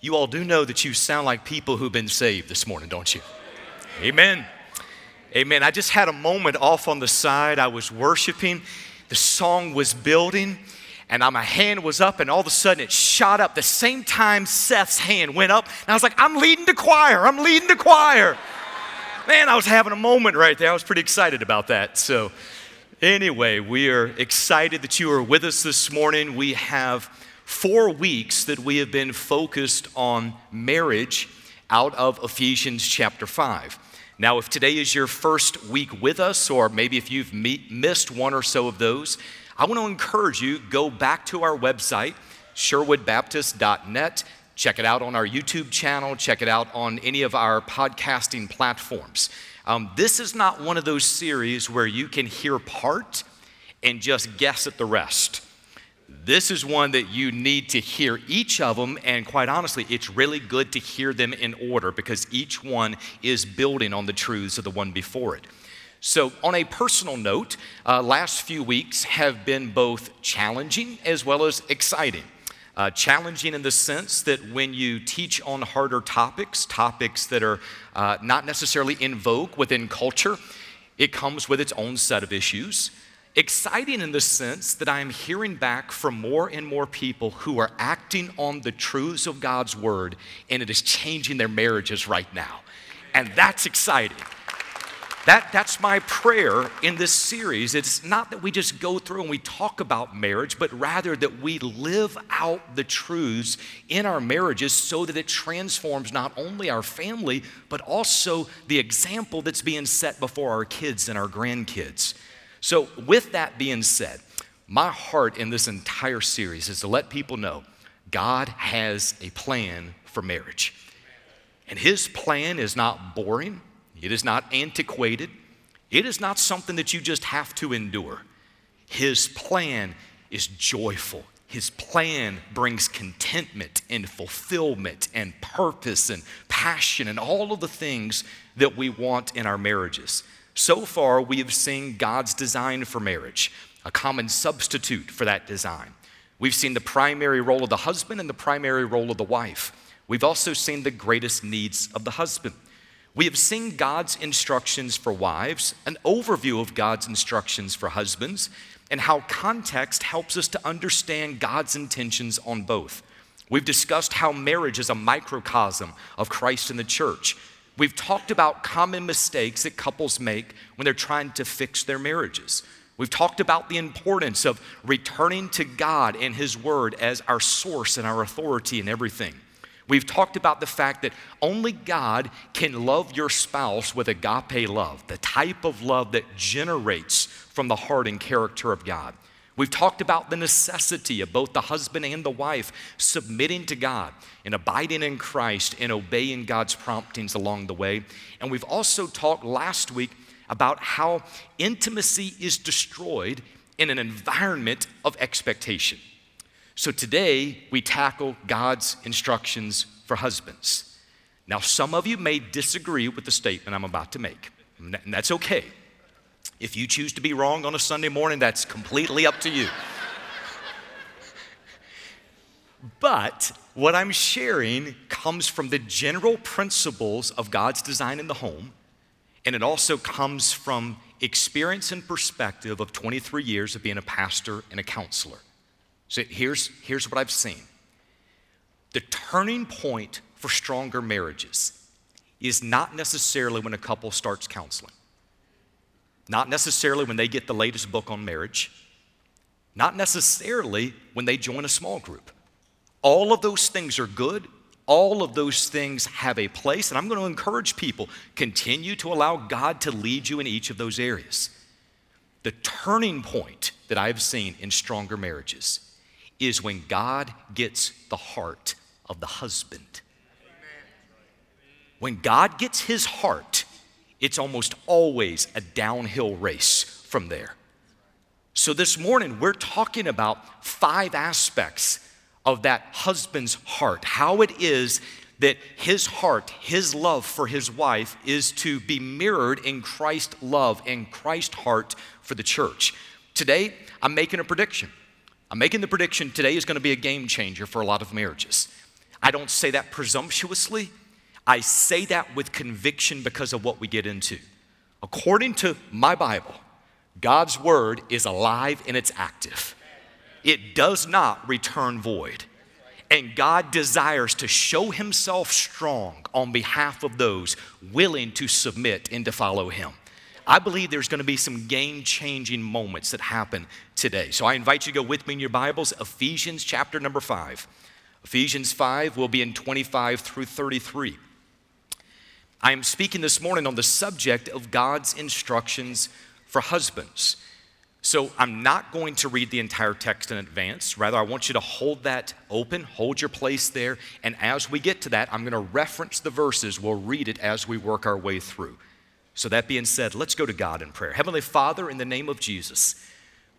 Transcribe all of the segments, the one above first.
You all do know that you sound like people who've been saved this morning, don't you? Amen. Amen. I just had a moment off on the side. I was worshiping, the song was building, and my hand was up, and all of a sudden it shot up. The same time Seth's hand went up, and I was like, I'm leading the choir. I'm leading the choir. Man, I was having a moment right there. I was pretty excited about that. So, anyway, we are excited that you are with us this morning. We have four weeks that we have been focused on marriage out of Ephesians chapter 5. Now, if today is your first week with us, or maybe if you've missed one or so of those, I want to encourage you go back to our website, sherwoodbaptist.net. Check it out on our YouTube channel. Check it out on any of our podcasting platforms. Um, this is not one of those series where you can hear part and just guess at the rest. This is one that you need to hear each of them, and quite honestly, it's really good to hear them in order because each one is building on the truths of the one before it. So, on a personal note, uh, last few weeks have been both challenging as well as exciting. Uh, challenging in the sense that when you teach on harder topics, topics that are uh, not necessarily in vogue within culture, it comes with its own set of issues exciting in the sense that I'm hearing back from more and more people who are acting on the truths of God's word and it is changing their marriages right now. And that's exciting. That, that's my prayer in this series. It's not that we just go through and we talk about marriage, but rather that we live out the truths in our marriages so that it transforms not only our family, but also the example that's being set before our kids and our grandkids. So, with that being said, my heart in this entire series is to let people know God has a plan for marriage. And His plan is not boring, it is not antiquated, it is not something that you just have to endure. His plan is joyful. His plan brings contentment and fulfillment and purpose and passion and all of the things that we want in our marriages. So far, we have seen God's design for marriage, a common substitute for that design. We've seen the primary role of the husband and the primary role of the wife. We've also seen the greatest needs of the husband. We have seen God's instructions for wives, an overview of God's instructions for husbands, and how context helps us to understand God's intentions on both. We've discussed how marriage is a microcosm of Christ and the church, We've talked about common mistakes that couples make when they're trying to fix their marriages. We've talked about the importance of returning to God and His Word as our source and our authority in everything. We've talked about the fact that only God can love your spouse with agape love, the type of love that generates from the heart and character of God. We've talked about the necessity of both the husband and the wife submitting to God and abiding in Christ and obeying God's promptings along the way. And we've also talked last week about how intimacy is destroyed in an environment of expectation. So today we tackle God's instructions for husbands. Now, some of you may disagree with the statement I'm about to make, and that's okay. If you choose to be wrong on a Sunday morning, that's completely up to you. but what I'm sharing comes from the general principles of God's design in the home, and it also comes from experience and perspective of 23 years of being a pastor and a counselor. So here's, here's what I've seen the turning point for stronger marriages is not necessarily when a couple starts counseling. Not necessarily when they get the latest book on marriage, not necessarily when they join a small group. All of those things are good. All of those things have a place, and I'm going to encourage people continue to allow God to lead you in each of those areas. The turning point that I've seen in stronger marriages is when God gets the heart of the husband. When God gets his heart, it's almost always a downhill race from there. So, this morning, we're talking about five aspects of that husband's heart, how it is that his heart, his love for his wife, is to be mirrored in Christ's love and Christ's heart for the church. Today, I'm making a prediction. I'm making the prediction today is going to be a game changer for a lot of marriages. I don't say that presumptuously. I say that with conviction because of what we get into. According to my Bible, God's word is alive and it's active. It does not return void. And God desires to show himself strong on behalf of those willing to submit and to follow him. I believe there's going to be some game changing moments that happen today. So I invite you to go with me in your Bibles, Ephesians chapter number 5. Ephesians 5 will be in 25 through 33. I am speaking this morning on the subject of God's instructions for husbands. So I'm not going to read the entire text in advance. Rather, I want you to hold that open, hold your place there, and as we get to that, I'm going to reference the verses. We'll read it as we work our way through. So, that being said, let's go to God in prayer. Heavenly Father, in the name of Jesus,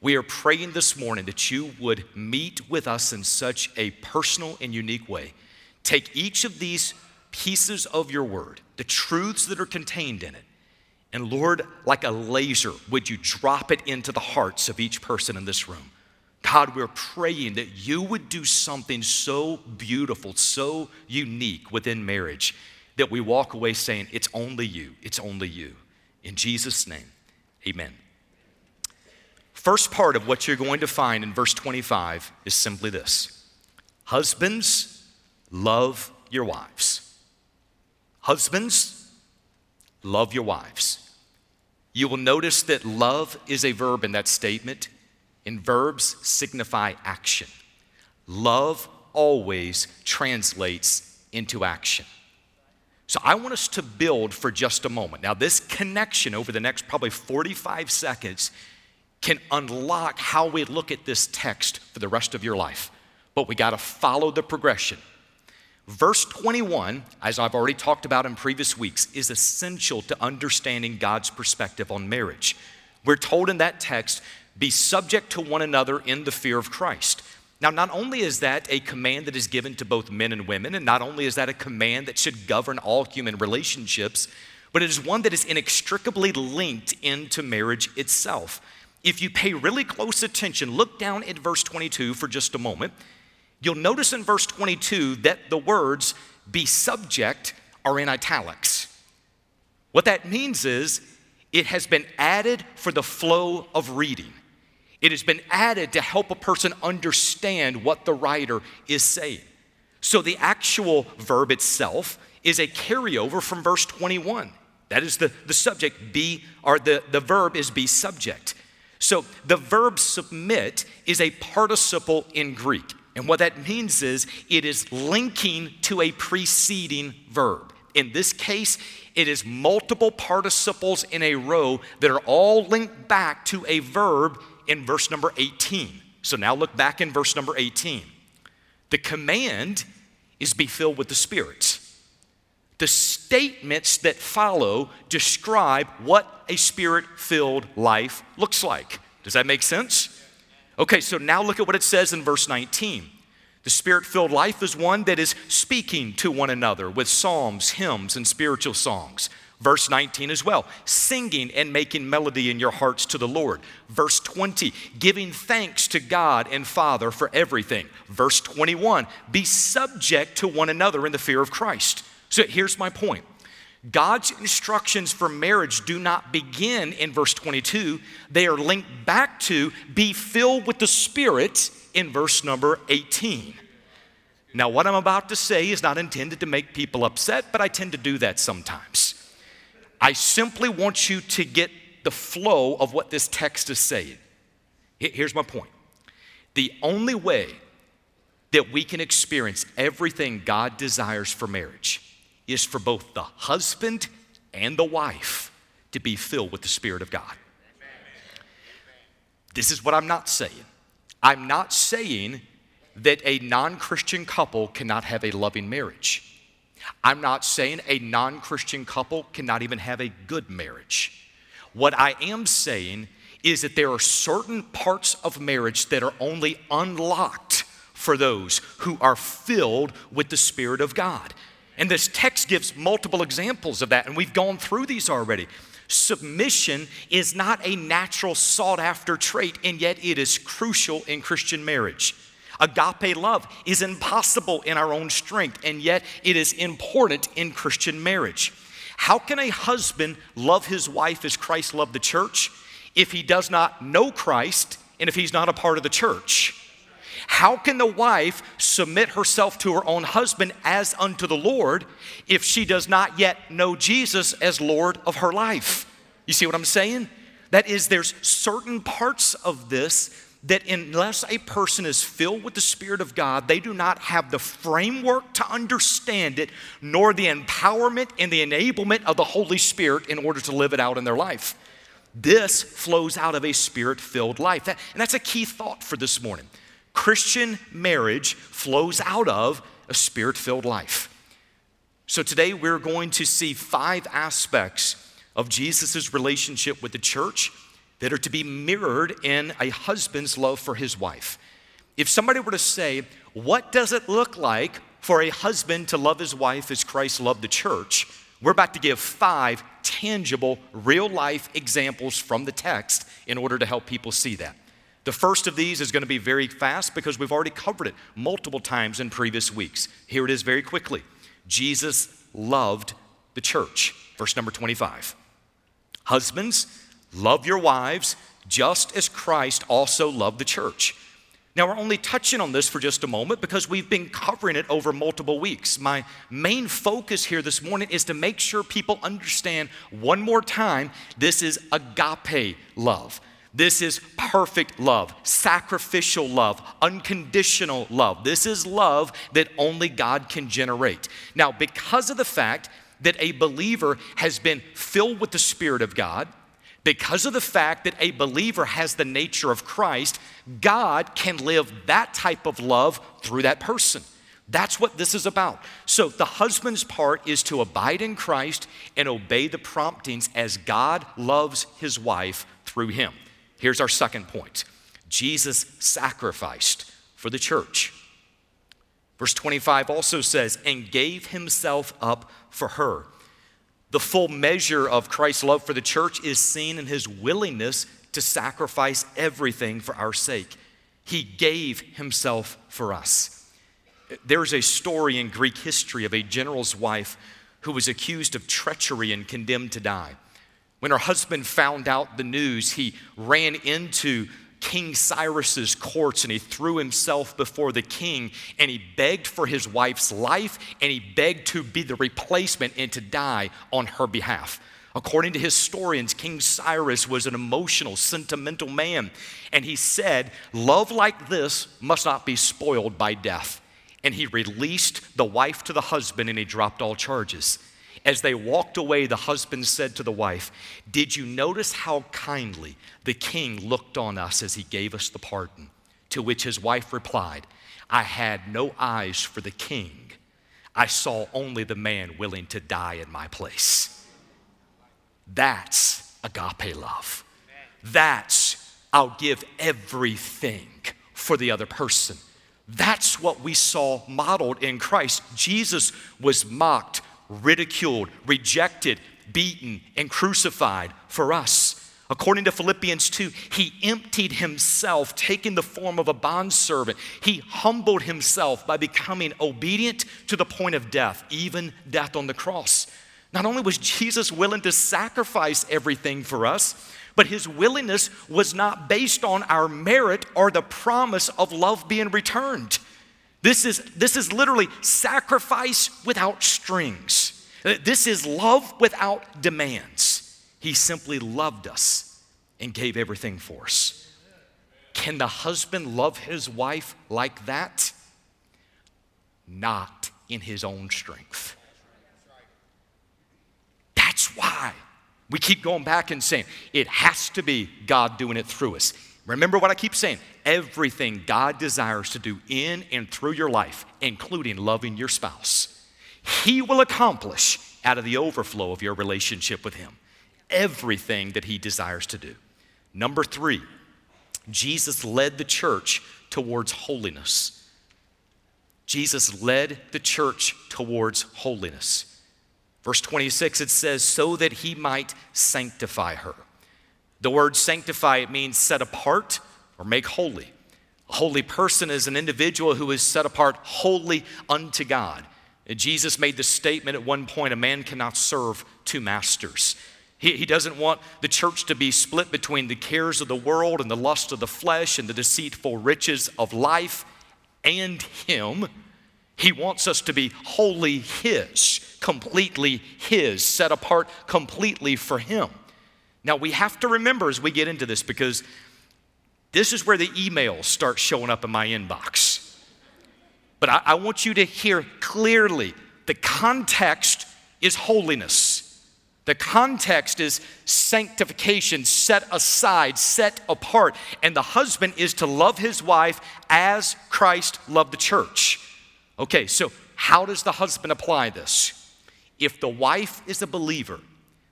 we are praying this morning that you would meet with us in such a personal and unique way. Take each of these pieces of your word, the truths that are contained in it, and Lord, like a laser, would you drop it into the hearts of each person in this room? God, we're praying that you would do something so beautiful, so unique within marriage that we walk away saying, It's only you, it's only you. In Jesus' name, amen. First part of what you're going to find in verse 25 is simply this Husbands, love your wives. Husbands, love your wives. You will notice that love is a verb in that statement, and verbs signify action. Love always translates into action. So I want us to build for just a moment. Now, this connection over the next probably 45 seconds can unlock how we look at this text for the rest of your life. But we got to follow the progression. Verse 21, as I've already talked about in previous weeks, is essential to understanding God's perspective on marriage. We're told in that text, be subject to one another in the fear of Christ. Now, not only is that a command that is given to both men and women, and not only is that a command that should govern all human relationships, but it is one that is inextricably linked into marriage itself. If you pay really close attention, look down at verse 22 for just a moment. You'll notice in verse 22 that the words be subject are in italics. What that means is it has been added for the flow of reading. It has been added to help a person understand what the writer is saying. So the actual verb itself is a carryover from verse 21. That is the, the subject, be, or the, the verb is be subject. So the verb submit is a participle in Greek. And what that means is it is linking to a preceding verb. In this case, it is multiple participles in a row that are all linked back to a verb in verse number 18. So now look back in verse number 18. The command is be filled with the Spirit. The statements that follow describe what a spirit filled life looks like. Does that make sense? Okay, so now look at what it says in verse 19. The spirit filled life is one that is speaking to one another with psalms, hymns, and spiritual songs. Verse 19 as well, singing and making melody in your hearts to the Lord. Verse 20, giving thanks to God and Father for everything. Verse 21, be subject to one another in the fear of Christ. So here's my point God's instructions for marriage do not begin in verse 22. They are linked back to be filled with the Spirit in verse number 18. Now, what I'm about to say is not intended to make people upset, but I tend to do that sometimes. I simply want you to get the flow of what this text is saying. Here's my point the only way that we can experience everything God desires for marriage is for both the husband and the wife to be filled with the Spirit of God. This is what I'm not saying. I'm not saying that a non Christian couple cannot have a loving marriage. I'm not saying a non Christian couple cannot even have a good marriage. What I am saying is that there are certain parts of marriage that are only unlocked for those who are filled with the Spirit of God. And this text gives multiple examples of that, and we've gone through these already. Submission is not a natural sought after trait, and yet it is crucial in Christian marriage. Agape love is impossible in our own strength, and yet it is important in Christian marriage. How can a husband love his wife as Christ loved the church if he does not know Christ and if he's not a part of the church? How can the wife submit herself to her own husband as unto the Lord if she does not yet know Jesus as Lord of her life? You see what I'm saying? That is, there's certain parts of this that unless a person is filled with the Spirit of God, they do not have the framework to understand it, nor the empowerment and the enablement of the Holy Spirit in order to live it out in their life. This flows out of a spirit filled life. And that's a key thought for this morning. Christian marriage flows out of a spirit filled life. So today we're going to see five aspects of Jesus' relationship with the church that are to be mirrored in a husband's love for his wife. If somebody were to say, What does it look like for a husband to love his wife as Christ loved the church? We're about to give five tangible, real life examples from the text in order to help people see that. The first of these is going to be very fast because we've already covered it multiple times in previous weeks. Here it is very quickly Jesus loved the church. Verse number 25. Husbands, Love your wives just as Christ also loved the church. Now, we're only touching on this for just a moment because we've been covering it over multiple weeks. My main focus here this morning is to make sure people understand one more time this is agape love. This is perfect love, sacrificial love, unconditional love. This is love that only God can generate. Now, because of the fact that a believer has been filled with the Spirit of God, because of the fact that a believer has the nature of Christ, God can live that type of love through that person. That's what this is about. So, the husband's part is to abide in Christ and obey the promptings as God loves his wife through him. Here's our second point Jesus sacrificed for the church. Verse 25 also says, and gave himself up for her. The full measure of Christ's love for the church is seen in his willingness to sacrifice everything for our sake. He gave himself for us. There's a story in Greek history of a general's wife who was accused of treachery and condemned to die. When her husband found out the news, he ran into King Cyrus's courts and he threw himself before the king and he begged for his wife's life and he begged to be the replacement and to die on her behalf. According to historians, King Cyrus was an emotional, sentimental man, and he said, Love like this must not be spoiled by death. And he released the wife to the husband and he dropped all charges. As they walked away, the husband said to the wife, Did you notice how kindly the king looked on us as he gave us the pardon? To which his wife replied, I had no eyes for the king. I saw only the man willing to die in my place. That's agape love. That's, I'll give everything for the other person. That's what we saw modeled in Christ. Jesus was mocked ridiculed, rejected, beaten, and crucified for us. According to Philippians 2, he emptied himself, taking the form of a bondservant. He humbled himself by becoming obedient to the point of death, even death on the cross. Not only was Jesus willing to sacrifice everything for us, but his willingness was not based on our merit or the promise of love being returned. This is, this is literally sacrifice without strings. Uh, this is love without demands. He simply loved us and gave everything for us. Can the husband love his wife like that? Not in his own strength. That's why we keep going back and saying it has to be God doing it through us. Remember what I keep saying everything God desires to do in and through your life, including loving your spouse, He will accomplish out of the overflow of your relationship with Him. Everything that He desires to do. Number three, Jesus led the church towards holiness. Jesus led the church towards holiness. Verse 26, it says, so that he might sanctify her. The word sanctify, it means set apart or make holy. A holy person is an individual who is set apart wholly unto God. And Jesus made the statement at one point a man cannot serve two masters. He, he doesn't want the church to be split between the cares of the world and the lust of the flesh and the deceitful riches of life and Him. He wants us to be wholly His, completely His, set apart completely for Him. Now, we have to remember as we get into this because this is where the emails start showing up in my inbox. But I, I want you to hear clearly the context is holiness. The context is sanctification, set aside, set apart. And the husband is to love his wife as Christ loved the church. Okay, so how does the husband apply this? If the wife is a believer,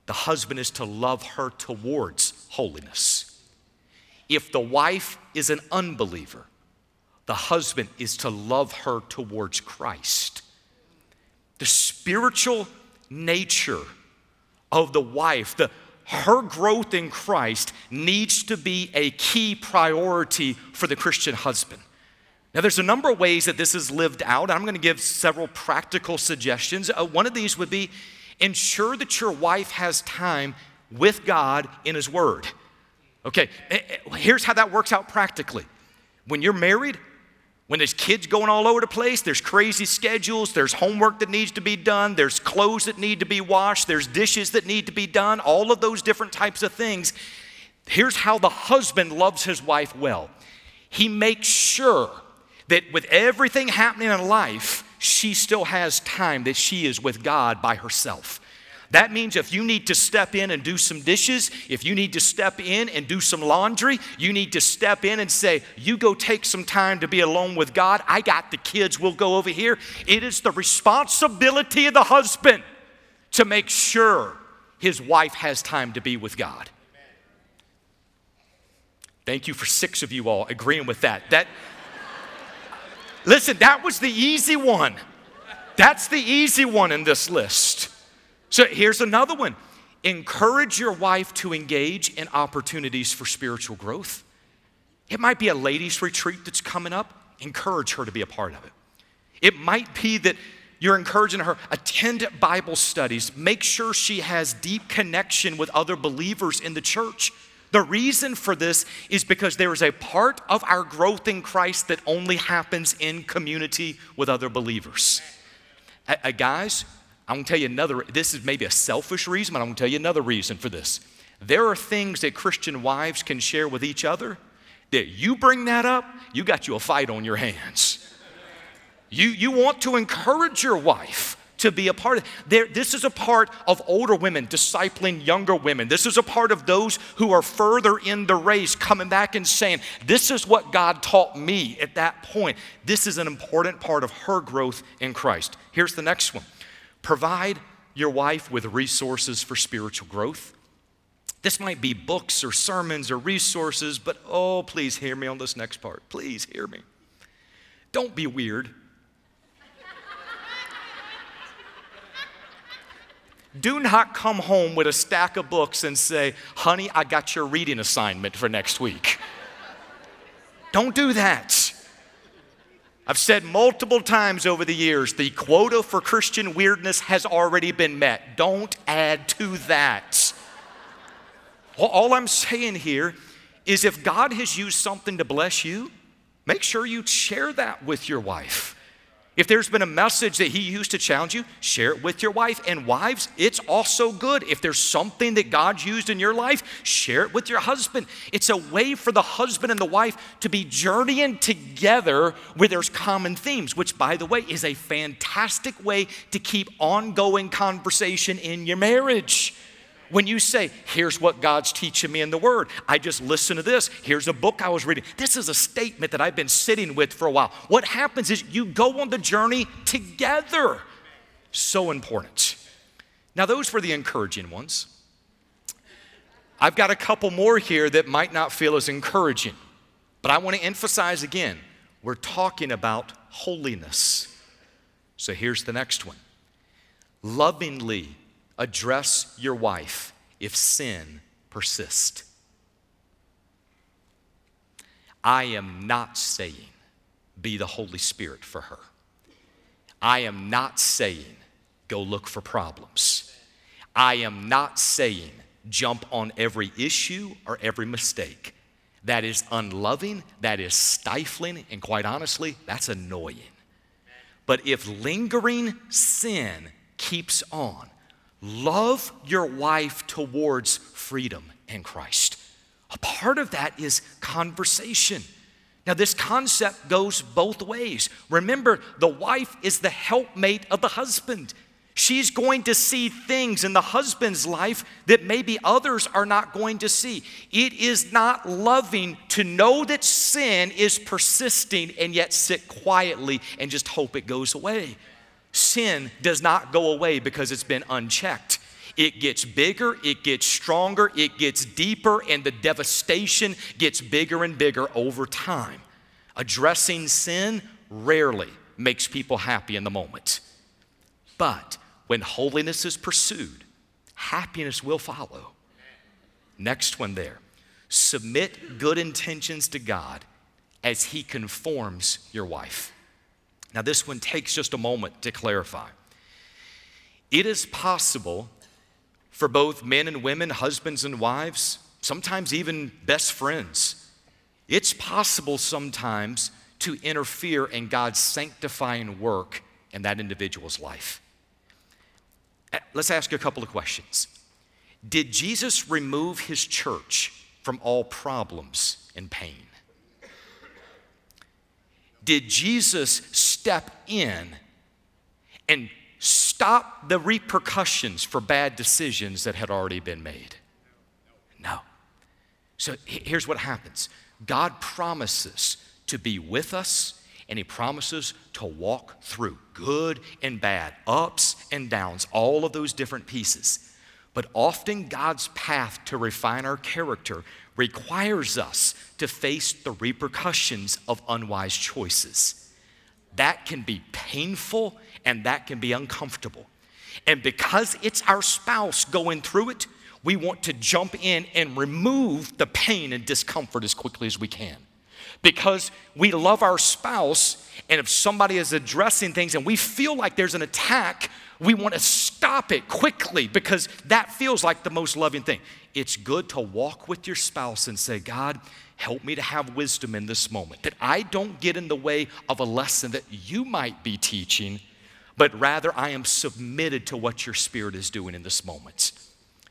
the husband is to love her towards holiness. If the wife is an unbeliever, the husband is to love her towards Christ. The spiritual nature of the wife, the, her growth in Christ needs to be a key priority for the Christian husband. Now, there's a number of ways that this is lived out. I'm going to give several practical suggestions. Uh, one of these would be ensure that your wife has time with God in His Word. Okay, eh, eh, here's how that works out practically. When you're married, when there's kids going all over the place, there's crazy schedules, there's homework that needs to be done, there's clothes that need to be washed, there's dishes that need to be done, all of those different types of things. Here's how the husband loves his wife well he makes sure that with everything happening in life, she still has time that she is with God by herself. That means if you need to step in and do some dishes, if you need to step in and do some laundry, you need to step in and say, You go take some time to be alone with God. I got the kids, we'll go over here. It is the responsibility of the husband to make sure his wife has time to be with God. Thank you for six of you all agreeing with that. That Listen, that was the easy one. That's the easy one in this list. So here's another one. Encourage your wife to engage in opportunities for spiritual growth. It might be a ladies' retreat that's coming up, encourage her to be a part of it. It might be that you're encouraging her attend bible studies. Make sure she has deep connection with other believers in the church. The reason for this is because there is a part of our growth in christ that only happens in community with other believers. Guys I'm gonna tell you another, this is maybe a selfish reason, but I'm gonna tell you another reason for this. There are things that Christian wives can share with each other that you bring that up, you got you a fight on your hands. You, you want to encourage your wife to be a part of there, this is a part of older women discipling younger women this is a part of those who are further in the race coming back and saying this is what god taught me at that point this is an important part of her growth in christ here's the next one Provide your wife with resources for spiritual growth. This might be books or sermons or resources, but oh, please hear me on this next part. Please hear me. Don't be weird. Do not come home with a stack of books and say, honey, I got your reading assignment for next week. Don't do that. I've said multiple times over the years the quota for Christian weirdness has already been met. Don't add to that. All I'm saying here is if God has used something to bless you, make sure you share that with your wife. If there's been a message that he used to challenge you, share it with your wife. And wives, it's also good. If there's something that God used in your life, share it with your husband. It's a way for the husband and the wife to be journeying together where there's common themes, which, by the way, is a fantastic way to keep ongoing conversation in your marriage. When you say, here's what God's teaching me in the Word, I just listen to this. Here's a book I was reading. This is a statement that I've been sitting with for a while. What happens is you go on the journey together. So important. Now, those were the encouraging ones. I've got a couple more here that might not feel as encouraging, but I want to emphasize again we're talking about holiness. So here's the next one lovingly address your wife if sin persists. I am not saying be the Holy Spirit for her. I am not saying go look for problems. I am not saying jump on every issue or every mistake. That is unloving, that is stifling, and quite honestly, that's annoying. But if lingering sin keeps on, love your wife towards freedom in Christ. A part of that is conversation. Now, this concept goes both ways. Remember, the wife is the helpmate of the husband. She's going to see things in the husband's life that maybe others are not going to see. It is not loving to know that sin is persisting and yet sit quietly and just hope it goes away. Sin does not go away because it's been unchecked. It gets bigger, it gets stronger, it gets deeper, and the devastation gets bigger and bigger over time. Addressing sin rarely makes people happy in the moment. But when holiness is pursued, happiness will follow. Next one there submit good intentions to God as He conforms your wife. Now, this one takes just a moment to clarify. It is possible for both men and women, husbands and wives, sometimes even best friends. It's possible sometimes to interfere in God's sanctifying work in that individual's life. Uh, let's ask a couple of questions. Did Jesus remove his church from all problems and pain? Did Jesus step in and stop the repercussions for bad decisions that had already been made? No. So here's what happens God promises to be with us, and He promises to walk through good and bad, ups and downs, all of those different pieces. But often God's path to refine our character requires us to face the repercussions of unwise choices. That can be painful and that can be uncomfortable. And because it's our spouse going through it, we want to jump in and remove the pain and discomfort as quickly as we can. Because we love our spouse, and if somebody is addressing things and we feel like there's an attack, we want to stop it quickly because that feels like the most loving thing. It's good to walk with your spouse and say, God, help me to have wisdom in this moment, that I don't get in the way of a lesson that you might be teaching, but rather I am submitted to what your spirit is doing in this moment.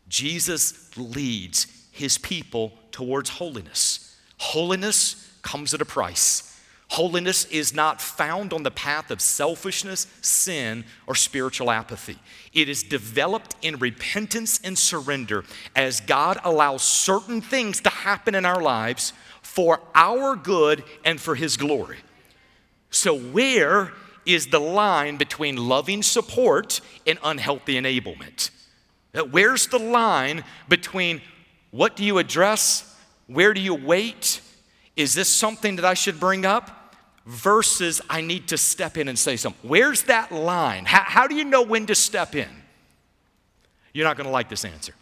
Jesus leads his people towards holiness. Holiness comes at a price. Holiness is not found on the path of selfishness, sin, or spiritual apathy. It is developed in repentance and surrender as God allows certain things to happen in our lives for our good and for His glory. So, where is the line between loving support and unhealthy enablement? Uh, where's the line between what do you address? Where do you wait? Is this something that I should bring up? Versus I need to step in and say something. Where's that line? How, how do you know when to step in? You're not going to like this answer.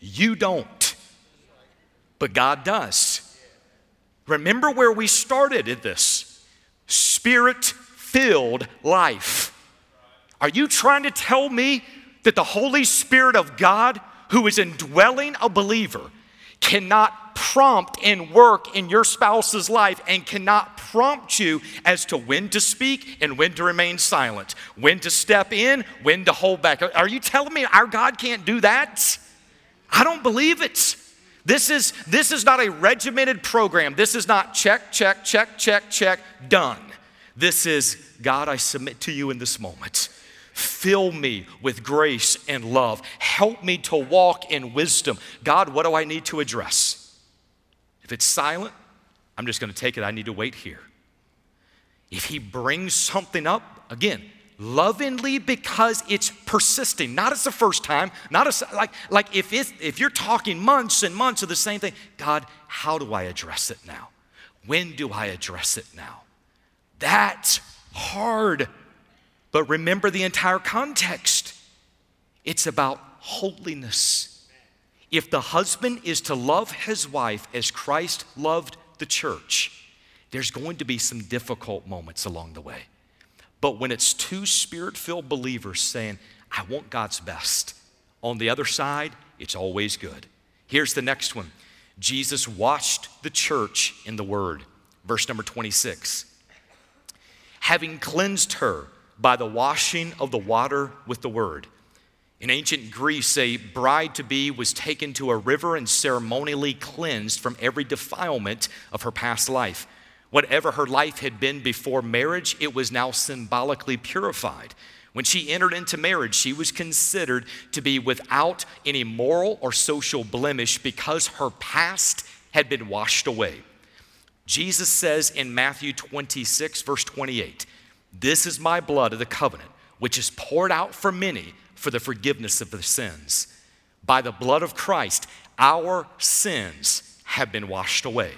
You don't, but God does. Remember where we started in this spirit filled life. Are you trying to tell me that the Holy Spirit of God, who is indwelling a believer, cannot prompt and work in your spouse's life and cannot prompt you as to when to speak and when to remain silent, when to step in, when to hold back. Are you telling me our God can't do that? I don't believe it. This is, this is not a regimented program. This is not check, check, check, check, check, done. This is God, I submit to you in this moment. Fill me with grace and love. Help me to walk in wisdom. God, what do I need to address? If it's silent, I'm just going to take it. I need to wait here. If He brings something up, again, lovingly because it's persisting not as the first time not as like like if it's if you're talking months and months of the same thing god how do i address it now? When do i address it now? That's hard. But remember the entire context. It's about holiness, If the husband is to love his wife as Christ loved the church, there's going to be some difficult moments along the way. But when it's two spirit filled believers saying, I want God's best, on the other side, it's always good. Here's the next one Jesus washed the church in the word. Verse number 26. Having cleansed her by the washing of the water with the word. In ancient Greece, a bride to be was taken to a river and ceremonially cleansed from every defilement of her past life. Whatever her life had been before marriage, it was now symbolically purified. When she entered into marriage, she was considered to be without any moral or social blemish because her past had been washed away. Jesus says in Matthew 26, verse 28, This is my blood of the covenant, which is poured out for many for the forgiveness of the sins. By the blood of Christ, our sins have been washed away.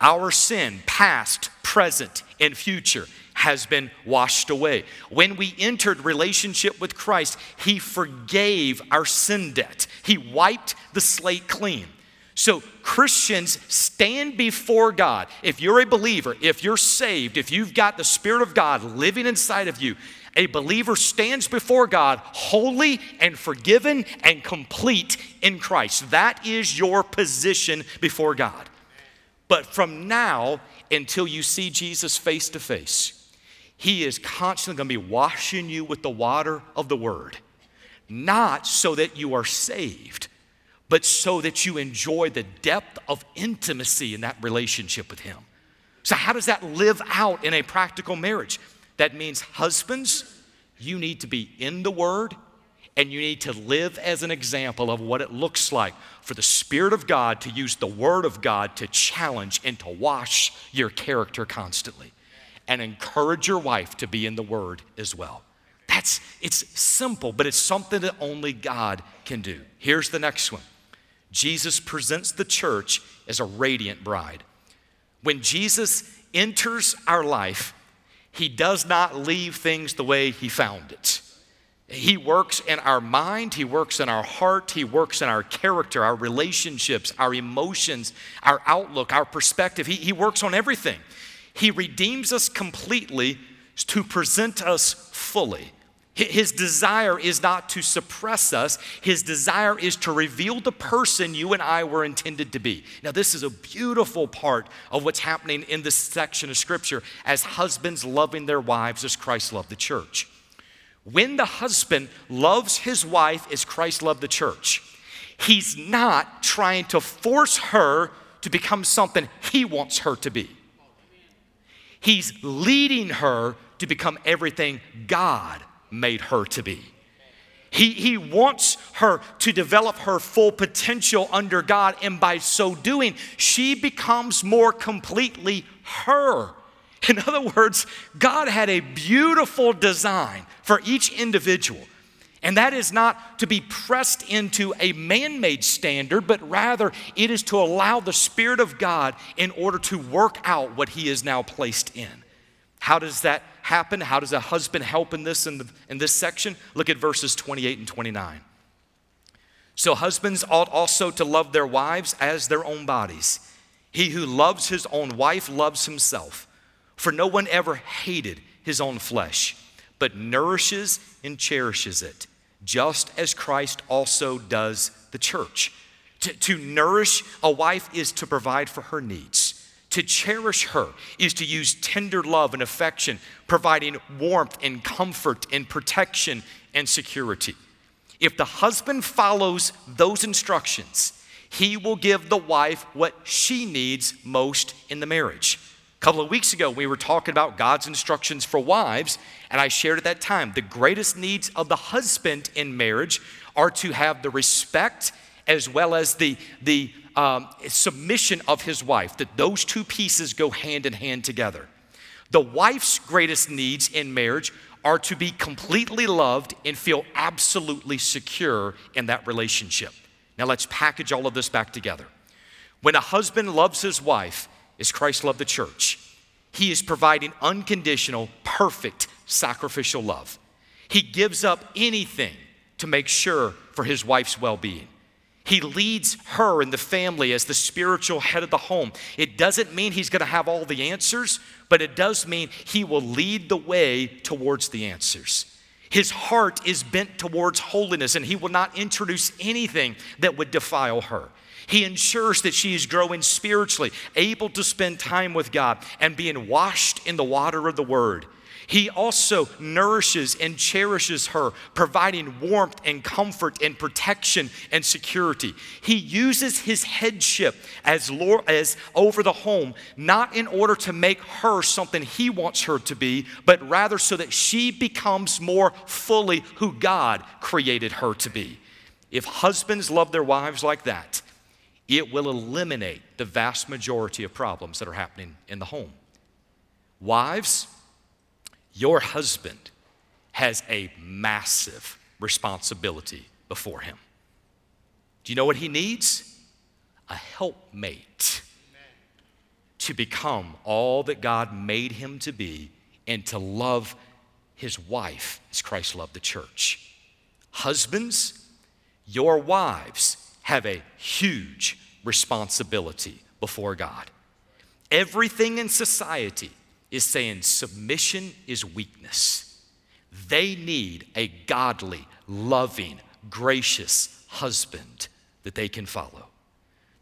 Our sin, past, present, and future, has been washed away. When we entered relationship with Christ, He forgave our sin debt, He wiped the slate clean. So, Christians stand before God. If you're a believer, if you're saved, if you've got the Spirit of God living inside of you, a believer stands before God holy and forgiven and complete in Christ. That is your position before God. But from now until you see Jesus face to face, he is constantly going to be washing you with the water of the Word, not so that you are saved, but so that you enjoy the depth of intimacy in that relationship with Him. So, how does that live out in a practical marriage? That means, husbands, you need to be in the Word and you need to live as an example of what it looks like for the Spirit of God to use the Word of God to challenge and to wash your character constantly and encourage your wife to be in the Word as well. That's, it's simple, but it's something that only God can do. Here's the next one Jesus presents the church as a radiant bride. When Jesus enters our life, he does not leave things the way he found it. He works in our mind, He works in our heart, He works in our character, our relationships, our emotions, our outlook, our perspective. He, he works on everything. He redeems us completely to present us fully. His desire is not to suppress us. His desire is to reveal the person you and I were intended to be. Now, this is a beautiful part of what's happening in this section of Scripture as husbands loving their wives as Christ loved the church. When the husband loves his wife as Christ loved the church, he's not trying to force her to become something he wants her to be. He's leading her to become everything God made her to be. He, he wants her to develop her full potential under God, and by so doing, she becomes more completely her. In other words, God had a beautiful design for each individual. And that is not to be pressed into a man made standard, but rather it is to allow the Spirit of God in order to work out what He is now placed in. How does that happen? How does a husband help in this, in, the, in this section? Look at verses 28 and 29. So, husbands ought also to love their wives as their own bodies. He who loves his own wife loves himself, for no one ever hated his own flesh but nourishes and cherishes it, just as Christ also does the church. To, to, nourish a wife is to provide for her needs. To cherish her is to use tender love and affection, providing warmth and comfort and protection and security. If the husband follows those instructions, he will give the wife what she needs most in the marriage. A couple of weeks ago, we were talking about God's instructions for wives, and I shared at that time the greatest needs of the husband in marriage are to have the respect as well as the, the um, submission of his wife, that those two pieces go hand in hand together. The wife's greatest needs in marriage are to be completely loved and feel absolutely secure in that relationship. Now, let's package all of this back together. When a husband loves his wife, as Christ loved the church. He is providing unconditional, perfect, sacrificial love. He gives up anything to make sure for his wife's well being. He leads her and the family as the spiritual head of the home. It doesn't mean he's going to have all the answers, but it does mean he will lead the way towards the answers. His heart is bent towards holiness, and he will not introduce anything that would defile her. He ensures that she is growing spiritually, able to spend time with God, and being washed in the water of the Word. He also nourishes and cherishes her, providing warmth and comfort and protection and security. He uses his headship as, Lord, as over the home, not in order to make her something he wants her to be, but rather so that she becomes more fully who God created her to be. If husbands love their wives like that, it will eliminate the vast majority of problems that are happening in the home. Wives, your husband has a massive responsibility before him. Do you know what he needs? A helpmate to become all that God made him to be and to love his wife as Christ loved the church. Husbands, your wives have a huge responsibility before God. Everything in society is saying submission is weakness. They need a godly, loving, gracious husband that they can follow.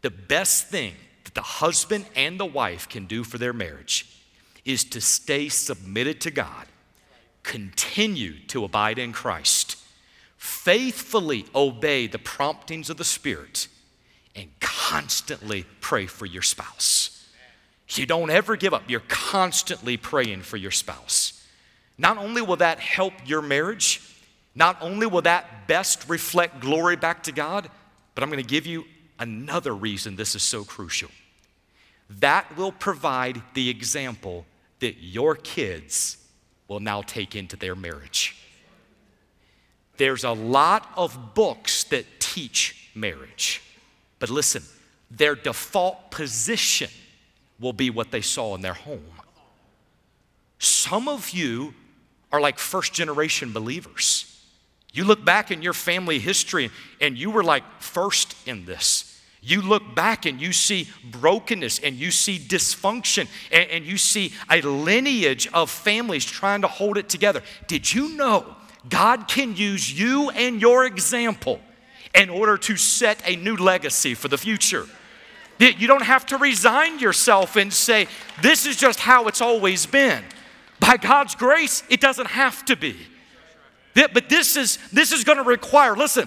The best thing that the husband and the wife can do for their marriage is to stay submitted to God, continue to abide in Christ, faithfully obey the promptings of the Spirit, and constantly pray for your spouse. You don't ever give up. You're constantly praying for your spouse. Not only will that help your marriage, not only will that best reflect glory back to God, but I'm going to give you another reason this is so crucial. That will provide the example that your kids will now take into their marriage. There's a lot of books that teach marriage, but listen, their default position will be what they saw in their home. Some of you are like first generation believers. You look back in your family history and you were like first in this. You look back and you see brokenness and you see dysfunction and, and, you see a lineage of families trying to hold it together. Did you know God can use you and your example in order to set a new legacy for the future? You don't have to resign yourself and say, This is just how it's always been. By God's grace, it doesn't have to be. But this is, this is going to require, listen,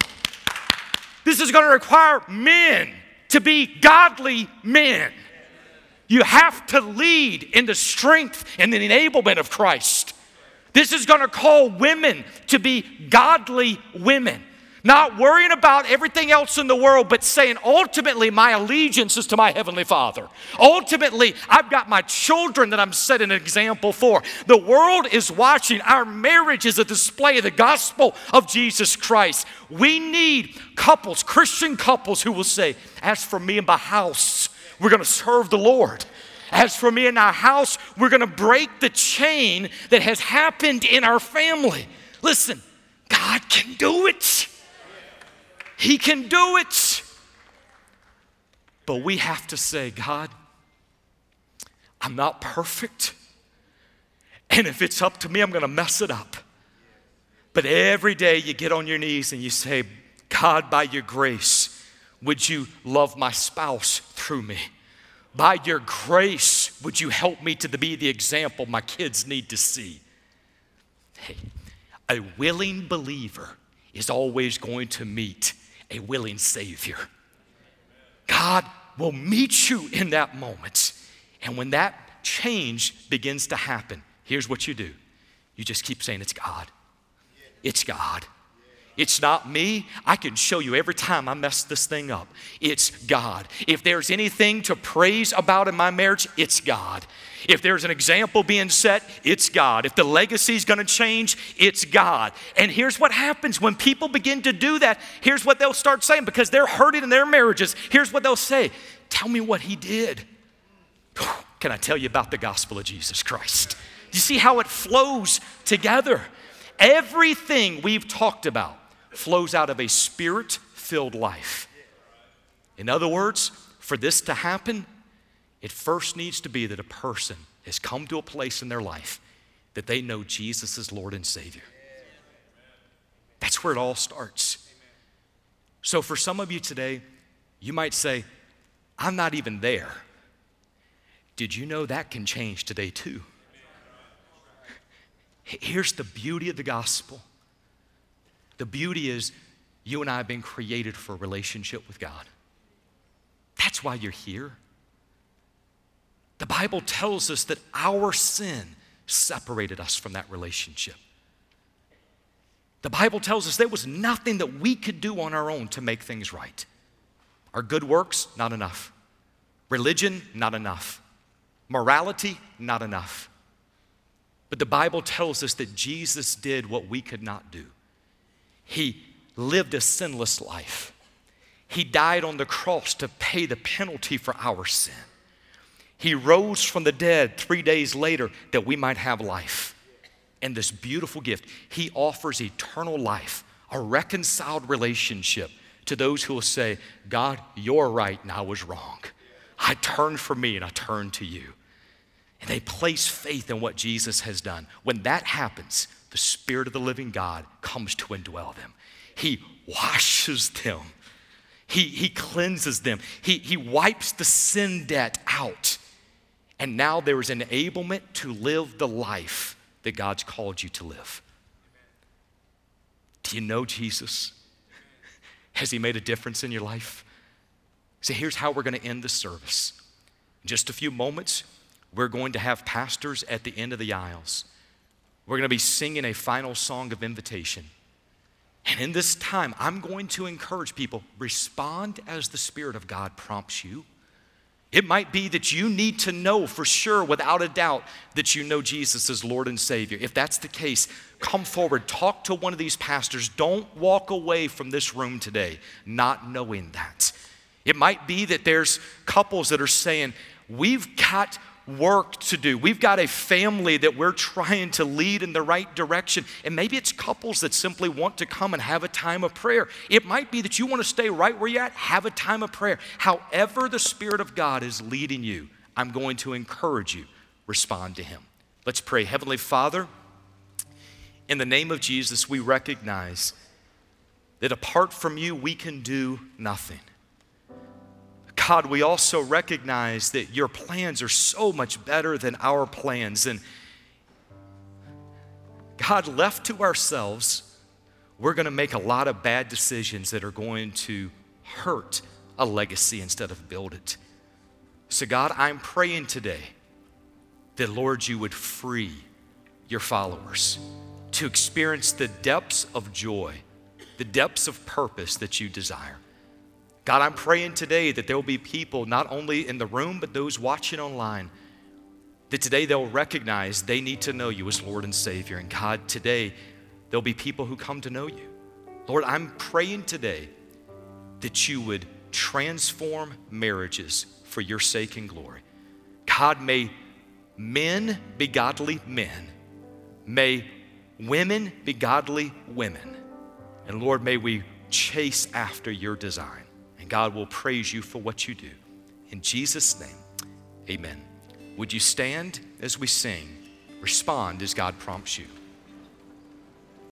this is going to require men to be godly men. You have to lead in the strength and the enablement of Christ. This is going to call women to be godly women. Not worrying about everything else in the world, but saying, ultimately, my allegiance is to my Heavenly Father. Ultimately, I've got my children that I'm setting an example for. The world is watching. Our marriage is a display of the gospel of Jesus Christ. We need couples, Christian couples, who will say, As for me and my house, we're going to serve the Lord. As for me and our house, we're going to break the chain that has happened in our family. Listen, God can do it. He can do it. But we have to say, God, I'm not perfect. And if it's up to me, I'm going to mess it up. But every day you get on your knees and you say, God, by your grace, would you love my spouse through me? By your grace, would you help me to be the example my kids need to see? Hey, a willing believer is always going to meet a willing Savior. God will meet you in that moment. And when that change begins to happen, here's what you do you just keep saying, It's God. It's God. It's not me. I can show you every time I mess this thing up. It's God. If there's anything to praise about in my marriage, it's God. If there's an example being set, it's God. If the legacy is going to change, it's God. And here's what happens when people begin to do that. Here's what they'll start saying because they're hurting in their marriages. Here's what they'll say Tell me what he did. Can I tell you about the gospel of Jesus Christ? Do you see how it flows together. Everything we've talked about flows out of a spirit filled life. In other words, for this to happen, it first needs to be that a person has come to a place in their life that they know Jesus is Lord and Savior. That's where it all starts. So, for some of you today, you might say, I'm not even there. Did you know that can change today, too? Here's the beauty of the gospel the beauty is you and I have been created for a relationship with God. That's why you're here. The Bible tells us that our sin separated us from that relationship. The Bible tells us there was nothing that we could do on our own to make things right. Our good works, not enough. Religion, not enough. Morality, not enough. But the Bible tells us that Jesus did what we could not do. He lived a sinless life. He died on the cross to pay the penalty for our sin. He rose from the dead three days later that we might have life. And this beautiful gift, He offers eternal life, a reconciled relationship to those who will say, God, you're right and I was wrong. I turn from me and I turn to you. And they place faith in what Jesus has done. When that happens, the Spirit of the living God comes to indwell them. He washes them, He, he cleanses them, he, he wipes the sin debt out. And now there is enablement to live the life that God's called you to live. Do you know Jesus? Has He made a difference in your life? So here's how we're going to end the service. In just a few moments, we're going to have pastors at the end of the aisles. We're going to be singing a final song of invitation. And in this time, I'm going to encourage people respond as the Spirit of God prompts you. It might be that you need to know for sure, without a doubt, that you know Jesus as Lord and Savior. If that's the case, come forward, talk to one of these pastors. Don't walk away from this room today not knowing that. It might be that there's couples that are saying, We've got work to do. We've got a family that we're trying to lead in the right direction. And maybe it's couples that simply want to come and have a time of prayer. It might be that you want to stay right where you're at, have a time of prayer. However, the Spirit of God is leading you, I'm going to encourage you, respond to Him. Let's pray. Heavenly Father, in the name of Jesus, we recognize that apart from you, we can do nothing. God, we also recognize that your plans are so much better than our plans. And God, left to ourselves, we're going to make a lot of bad decisions that are going to hurt a legacy instead of build it. So, God, I'm praying today that, Lord, you would free your followers to experience the depths of joy, the depths of purpose that you desire. God, I'm praying today that there will be people, not only in the room, but those watching online, that today they'll recognize they need to know you as Lord and Savior. And God, today there'll be people who come to know you. Lord, I'm praying today that you would transform marriages for your sake and glory. God, may men be godly men, may women be godly women. And Lord, may we chase after your design. God will praise you for what you do. In Jesus' name, amen. Would you stand as we sing? Respond as God prompts you.